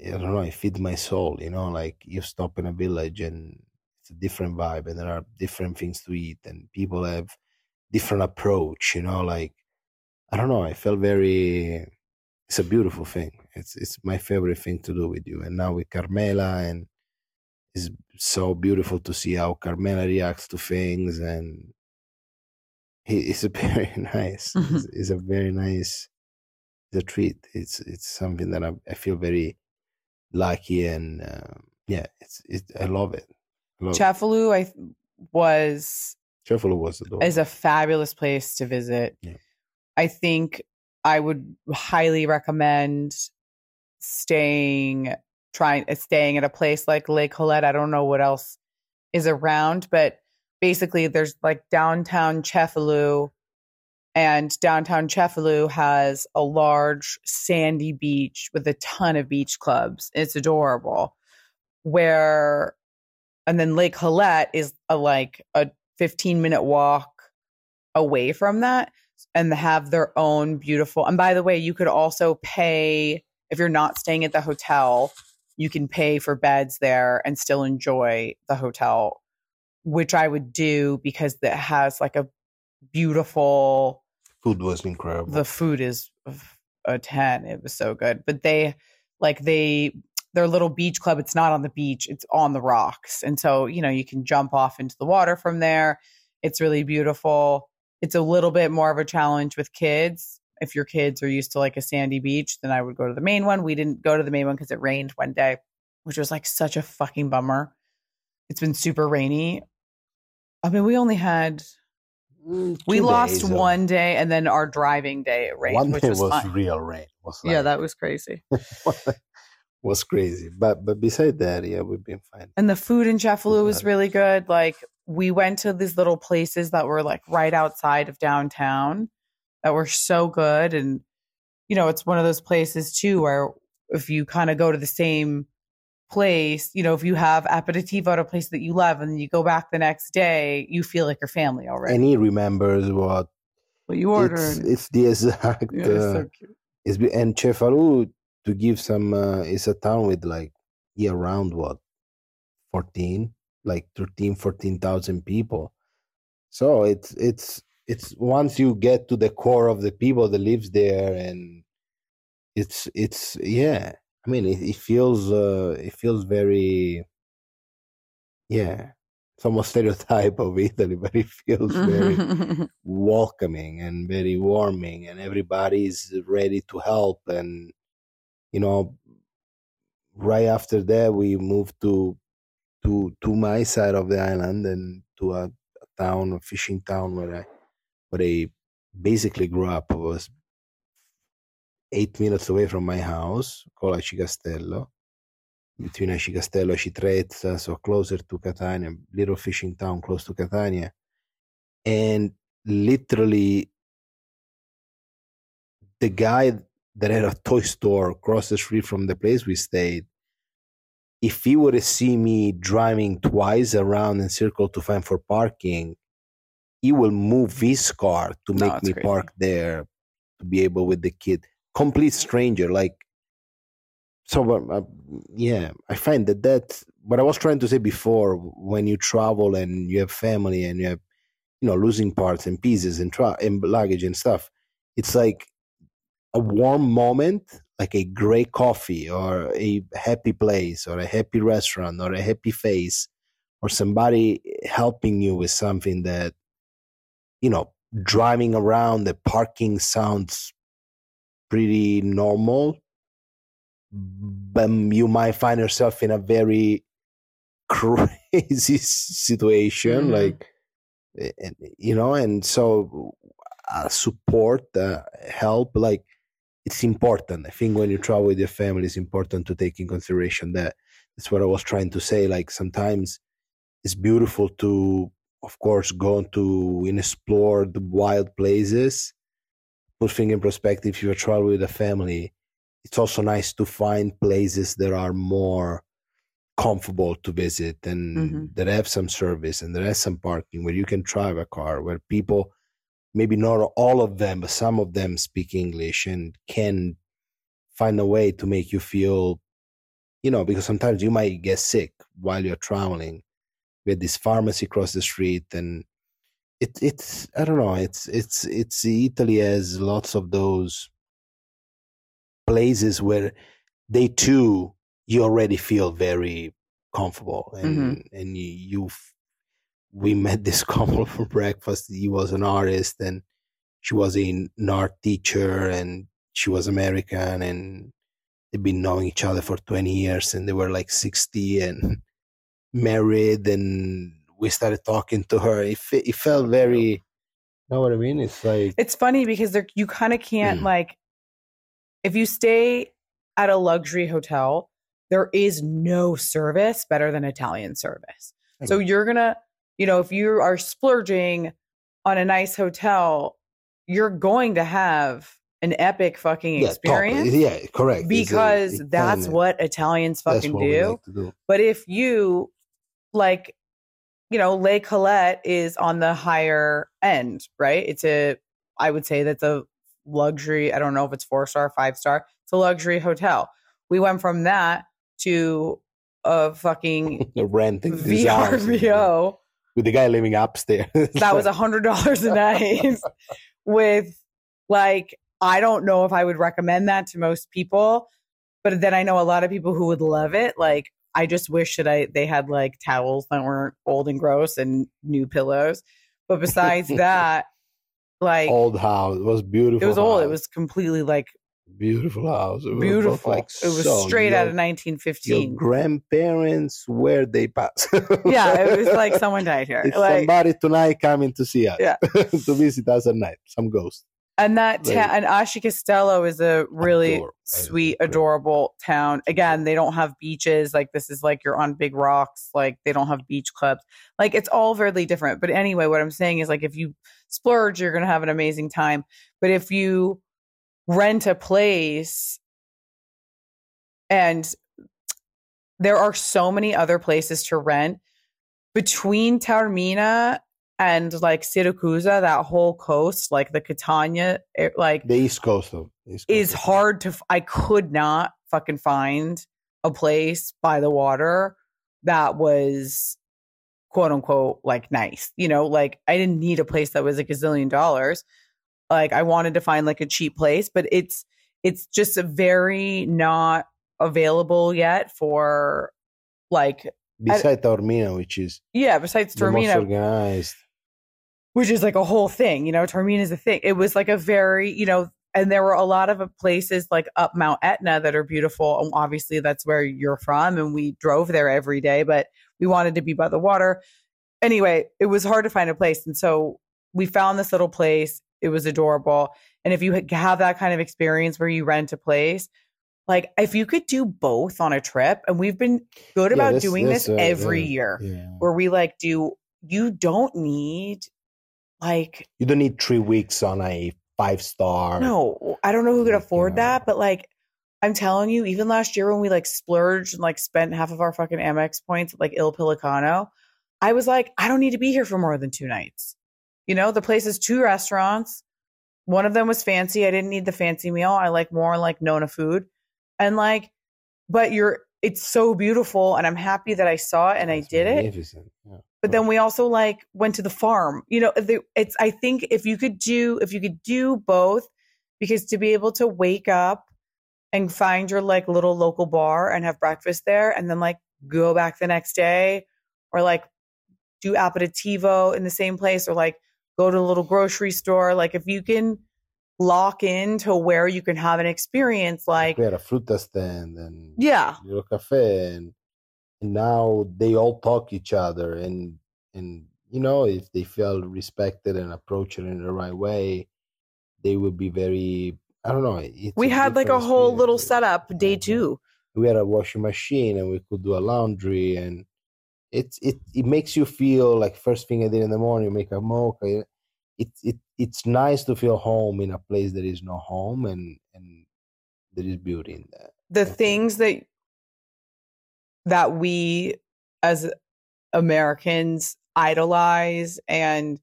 I don't know. It feeds my soul. You know, like you stop in a village and it's a different vibe, and there are different things to eat, and people have different approach. You know, like I don't know. I felt very. It's a beautiful thing. It's it's my favorite thing to do with you, and now with Carmela, and it's so beautiful to see how Carmela reacts to things, and he, (laughs) it's a very nice. It's, it's a very nice. A treat. It's it's something that I, I feel very lucky and uh, yeah, it's it. I love it. I love it. I was Cefalù was adorable. is a fabulous place to visit. Yeah. I think I would highly recommend staying trying staying at a place like Le Calette. I don't know what else is around, but basically there's like downtown Cefalù and downtown Cefalù has a large sandy beach with a ton of beach clubs. It's adorable. Where and then Le Calette is a like a 15 minute walk away from that and have their own beautiful and by the way you could also pay if you're not staying at the hotel you can pay for beds there and still enjoy the hotel which i would do because it has like a beautiful Food was incredible. the food is a 10 it was so good. But they like they their little beach club it's not on the beach it's on the rocks. And so you know you can jump off into the water from there. It's really beautiful. It's a little bit more of a challenge with kids. If your kids are used to like a sandy beach then i would go to the main one. We didn't go to the main one because it rained one day which was like such a fucking bummer. It's been super rainy i mean we only had Mm, we lost of- one day and then our driving day it rained One which day was, was, real rain. Was yeah that was crazy (laughs) was crazy. But but beside that, yeah, we've been fine. and the food in Cefalù was really good like we went to these little places that were like right outside of downtown that were so good and you know it's one of those places too where if you kind of go to the same place you know if you have aperitivo at a place that you love and you go back the next day you feel like your family already And he remembers what what you ordered it's, it's the exact. (laughs) yeah, it's uh, so cute. It's and Cefalù to give some uh, is a town with like year round what 14 like 13 14,000 people so it's it's it's once you get to the core of the people that lives there and it's it's yeah i mean it, it feels uh it feels very yeah it's almost (laughs) stereotype of Italy, but it feels very (laughs) welcoming and very warming, and everybody's ready to help. And you know, right after that, we moved to to to my side of the island and to a, a town, a fishing town where I where I basically grew up. I was eight minutes away from my house, called Aci Castello, between Aci Castello and Citrezza, so closer to Catania, little fishing town close to Catania. And literally, the guy that had a toy store across the street from the place we stayed, if he would seen me driving twice around in circle to find for parking, he will move his car to make it's me crazy. park there to be able with the kid. Complete stranger, like so. Uh, yeah, I find that that what I was trying to say before. When you travel and you have family and you have, you know, losing parts and pieces and tra- and luggage and stuff, it's like a warm moment, like a great coffee or a happy place or a happy restaurant or a happy face or somebody helping you with something that you know driving around the parking sounds pretty normal but you might find yourself in a very (laughs) crazy situation Mhm. like eh, you know and so uh, support uh, help like it's important i think when you travel with your family it's important to take in consideration that that's what i was trying to say like sometimes it's beautiful to of course go to and explore the wild places put things in perspective if you're traveling with a family it's also nice to find places that are more comfortable to visit and Mhm. that have some service and that have some parking where you can drive a car where people maybe not all of them but some of them speak english and can find a way to make you feel you know because sometimes you might get sick while you're traveling we had this pharmacy across the street and it, it's i don't know it's it's it's italy has lots of those places where they too you already feel very comfortable and mm-hmm. and you, you we (laughs) met this couple for breakfast. He was an artist and she was an art teacher and she was american and they've been knowing each other for 20 years and they were like 60 and (laughs) married and we started talking to her it, it felt very you know what i mean? It's like It's funny because there you kind of can't Mm. like if you stay at a luxury hotel, there is no service better than Italian service. So you're gonna, you know, if you are splurging on a nice hotel, you're going to have an epic fucking yeah, top- experience yeah correct. It's a- because that's kinda- what Italians that's fucking what we do. like to do. But if you like, you know, Le Calette is on the higher end, right? It's a, I would say that's a luxury. I don't know if it's four star, five star. It's a luxury hotel. We went from that to a fucking (laughs) The house, VRBO (laughs) with the guy living upstairs (laughs) that was a hundred dollars a night with like I don't know if I would recommend that to most people, but then I know a lot of people who would love it. Like I just wish that I they had like towels that weren't old and gross and new pillows. But besides (laughs) that, like old house it was beautiful it was old. It was completely like beautiful house It was beautiful. like it was so straight out your- of your 1915. grandparents where they pass yeah, it was like (laughs) someone died here. it's Like somebody tonight coming to see us Yeah. (laughs) to visit us at night some ghost And that ta- and Aci Castello is a really sweet, adorable town. Again, they don't have beaches. Like this is like you're on big rocks. Like they don't have beach clubs. Like it's all very different. But anyway, what I'm saying is like if you splurge, you're gonna have an amazing time. But if you rent a place and there are so many other places to rent between Taormina and like Siracusa, that whole coast, like the Catania, like the east coast of east coast is hard to. I could not fucking find a place by the water that was quote unquote like nice. You know, like I didn't need a place that was a gazillion dollars. Like I wanted to find like a cheap place, but it's it's just a very not available yet for like Beside Taormina, which is Yeah, besides most organized. which is like a whole thing. You know, Taormina is a thing. It was like a very, you know, and there were a lot of uh, places like up Mount Etna that are beautiful. And obviously, that's where you're from, and we drove there every day, but we wanted to be by the water. Anyway, it was hard to find a place, and so we found this little place. It was adorable, and if you have that kind of experience where you rent a place. Like if you could do both on a trip, and we've been good Yeah, about this- doing this, uh, every yeah, year, Yeah. where we like do. You don't need like You don't need three weeks on a five star. no, I don't know who could afford that, but like I'm telling you, even last year when we like splurged and like spent half of our fucking Amex points at like Il Pellicano, I was like, I don't need to be here for more than two nights. You know, the place is two restaurants. One of them was fancy. I didn't need the fancy meal. I like more like Nona food. And like, but you're it's so beautiful and I'm happy that I saw it and I It's did it. yeah. but then we also like went to the farm. You know the, it's i think if you could do if you could do both because to be able to wake up and find your like little local bar and have breakfast there and then like go back the next day or like do aperitivo in the same place or like go to a little grocery store like if you can lock into where you can have an experience like we had a fruta stand and yeah. little cafe and, and now they all talk each other and and you know if they feel respected and approached in the right way they would be very i don't know it's we had like a whole little setup day two. We had a washing machine and we could do a laundry and it's it it makes you feel like first thing i did in the morning make a mocha it, it it's nice to feel home in a place that is no home and and there is beauty in that the things that that we as Americans idolize and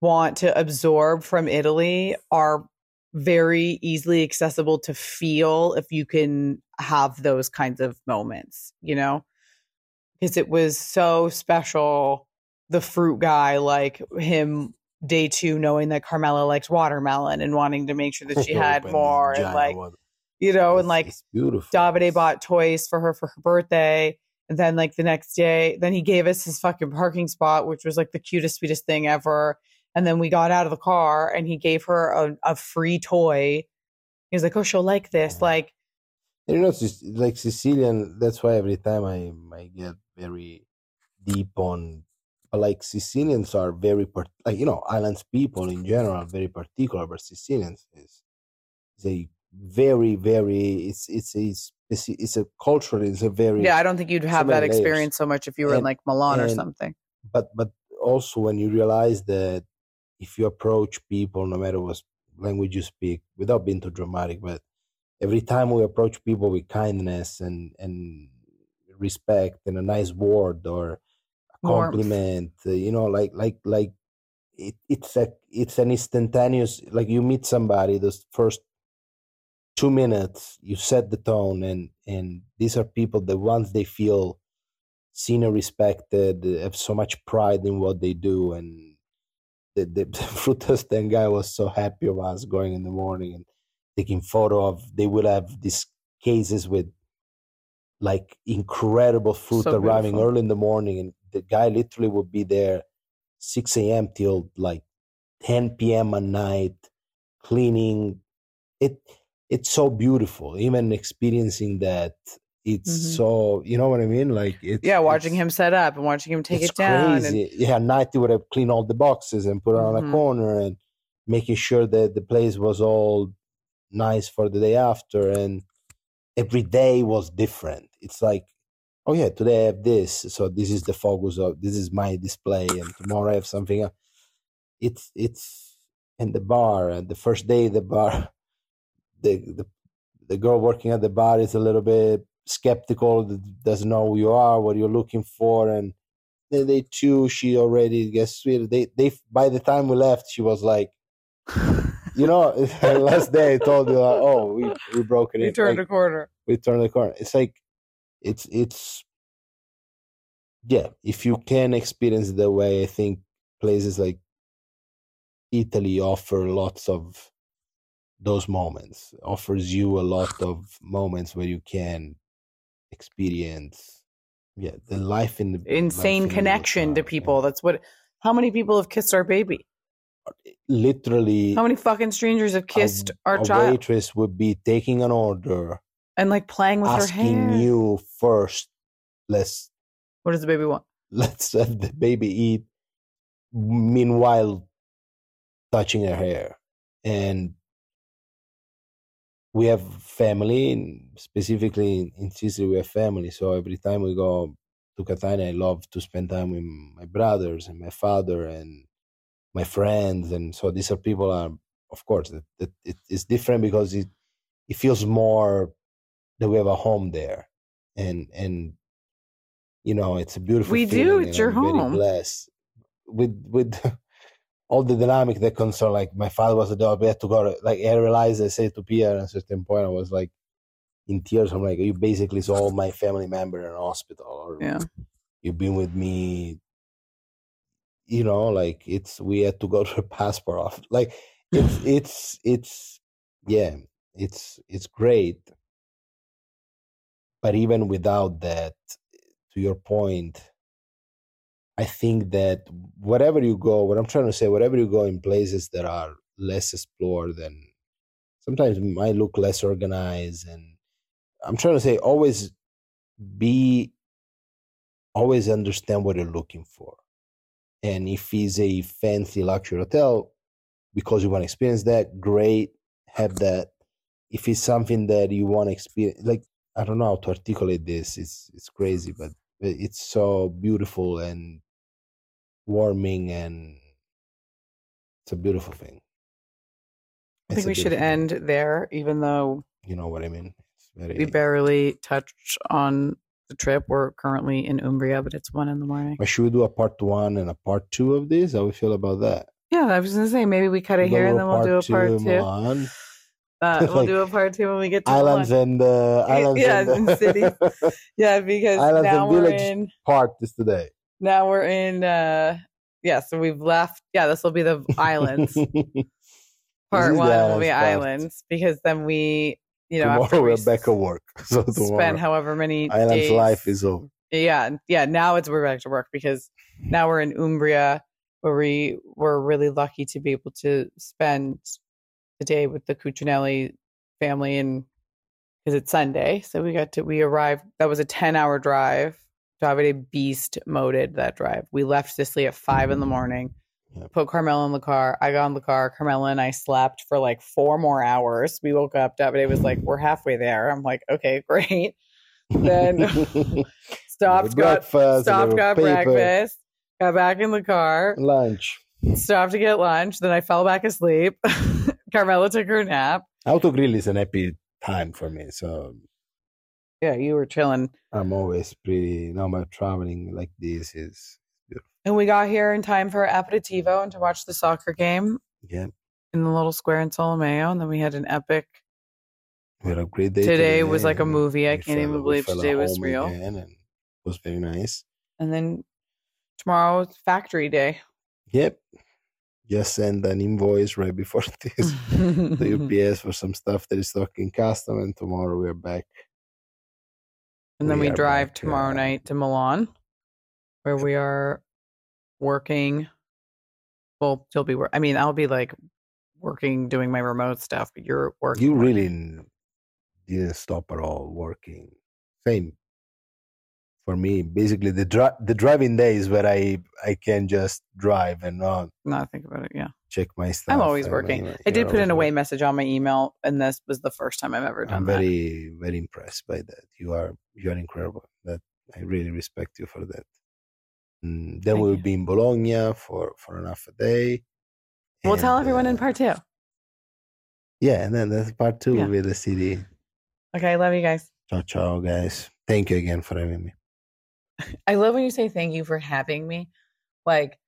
want to absorb from Italy are very easily accessible to feel if you can have those kinds of moments, you know? Because it was so special. The fruit guy, like him day two, knowing that Carmela likes watermelon and wanting to make sure that she had more and like, water. you know, and like it's beautiful Davide bought toys for her for her birthday. And then like the next day, then he gave us his fucking parking spot, which was like the cutest, sweetest thing ever. And then we got out of the car and he gave her a, a free toy. He was like, Oh, she'll like this. Like, you know, like Sicilian. That's why every time I I get very deep on, like Sicilians are very part, like you know, islands people in general are very particular, but Sicilians is is a very very it's it's a speci- it's a culture. It's a very yeah, I don't think you'd have that layers. experience so much if you were in like Milan or something. but but also when you realize that if you approach people no matter what language you speak without being too dramatic but every time we approach people with kindness and and respect and a nice word or Warmth. compliment uh, you know like like like it, it's a it's an instantaneous like you meet somebody those first two minutes you set the tone and and these are people that once they feel seen and respected have so much pride in what they do and the, the, (laughs) the fruit stand guy was so happy of us going in the morning and taking photo of they will have these cases with like incredible fruit So arriving early in the morning and the guy literally would be there 6 a.m till like 10 p.m at night cleaning it it's so beautiful even experiencing that it's Mhm. so you know what i mean like it's Yeah, watching it's- him set up and watching him take it down. And, crazy. yeah, at night he would have cleaned all the boxes and put it on Mhm. a corner and making sure that the place was all nice for the day after. And every day was different. It's like, oh yeah, today I have this, so this is the focus of this is my display, and tomorrow I have something else. It's it's in the bar, and the first day the bar, (laughs) the the the girl working at the bar is a little bit skeptical, doesn't know who you are, what you're looking for, and then they too she already gets sweet. They they by the time we left, she was like, (laughs) you know, (laughs) last day I told you, like, oh, we we broke it. he in. turned Like, a corner. we turned the corner. It's like it's it's yeah. If you can experience it that way, I think places like Italy offer lots of those moments. Offers you a lot of moments where you can experience yeah, the life in the insane in the connection to people. That's what. How many people have kissed our baby? literally How many fucking strangers have kissed our a child waitress would be taking an order, and like playing with her hair. asking you first, let's What does the baby want? (laughs) let's have the baby eat, meanwhile touching her hair. And we have family, specifically in- in Sicily, we have family. So every time we go to Catania, I love to spend time with my brothers and my father and my friends. And so these are people, are, of course, that, that it, it's different because it, it feels more that we have a home there. And, and, you know, it's a beautiful We do, it's your I'm home. blessed with, with, (laughs) all the dynamic that concern like my father was a dog we had to go to, like i realized i said to Pia at a certain point i was like in tears i'm like you basically saw all my family member in a hospital or Yeah. you've been with me you know like it's we had to go (laughs) to a passport off like it's it's it's yeah it's it's great but even without that to your point i think that wherever you go what i'm trying to say wherever you go in places that are less explored and sometimes might look less organized and i'm trying to say always be always understand what you're looking for. And if it's a fancy luxury hotel because you want to experience that great have that. If it's something that you want to experience like i don't know how to articulate this it's it's crazy but it's so beautiful and warming and it's a beautiful thing I think It's we should thing. end there, even though you know what i mean it's very we barely touched on the trip. We're currently in Umbria, but it's one in the morning. but should we do a part one and a part two of this how we feel about that Yeah, I was gonna say maybe we cut it here and then we'll do a part in two. Uh, (laughs) we'll Like do a part two when we get to islands and (laughs) uh, islands Yeah, and, and cities. (laughs) Yeah, because Islands now we're in. part is today Now we're in. uh Yeah, so we've left. Yeah, this will be the islands. Part one will be islands part. islands because then we, you know, tomorrow after we we're back at work so tomorrow spend however many islands days. life is over yeah yeah now it's we're back to work because now we're in umbria where we were really lucky to be able to spend the day with the Cucinelli family and because it's sunday so we got to we arrived that was a 10 hour drive davide beast moded that drive. We left sicily at five in the morning Yep. put carmela in the car i got in the car carmela and i slept for like four more hours. We woke up davide was like we're halfway there. I'm like okay (laughs) great. Then (laughs) stopped, got stopped, got paper, breakfast, got back in the car, lunch. Stopped to get lunch. Then I fell back asleep. (laughs) Carmela took her nap. autogrill is an happy time for me so Yeah, you were chilling. i'm always pretty now my traveling like this is And we got here in time for aperitivo and to watch the soccer game yeah in the little square in Solomeo. And then we had an epic. we had a great day Today was like a movie. I can't even fell- we believe today was real. and it was very nice And then tomorrow is factory day. Yep. Just send an invoice right before (laughs) this to (laughs) UPS for some stuff that is stuck in custom, and tomorrow we're back. And then We we drive back, tomorrow night to Milan, where we are working. Well, you'll be. I mean, I'll be like working, doing my remote stuff, but you're working. You really didn't stop at all working. Same for me. Basically, the dri- the driving days where I I can just drive and not Not think about it. Yeah, check my stuff. I'm always working. I'm- I did put an away working. message on my email, and this was the first time I've ever done I'm that. very very impressed by that. You are you are incredible. That I really respect you for that. Mm, then Thank we'll you. be in Bologna for for an half a day. We'll tell and, everyone in uh, part two. Yeah, and then that's part two Yeah. with the city. Okay, I love you guys. Ciao, ciao, guys. Thank you again for having me. (laughs) I love when you say thank you for having me. Like,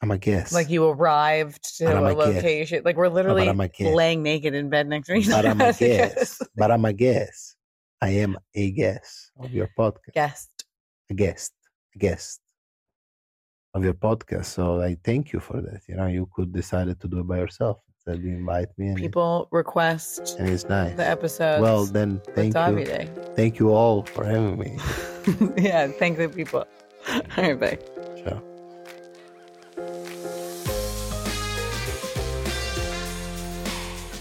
I'm a guest. like you arrived to a a location. Like we're literally I'm a guest. laying naked in bed next to each other. But. I'm a (laughs) guest. But I'm a guest. I am a guest of your podcast. Guest. A guest. A guest of your podcast. So I thank you for that. You know, you could decide to do it by yourself. that you invite me. And, People request and it's nice. the episode. well, then thank you. Davide. Thank you all for having me. (laughs) yeah, thank the people. All right, bye.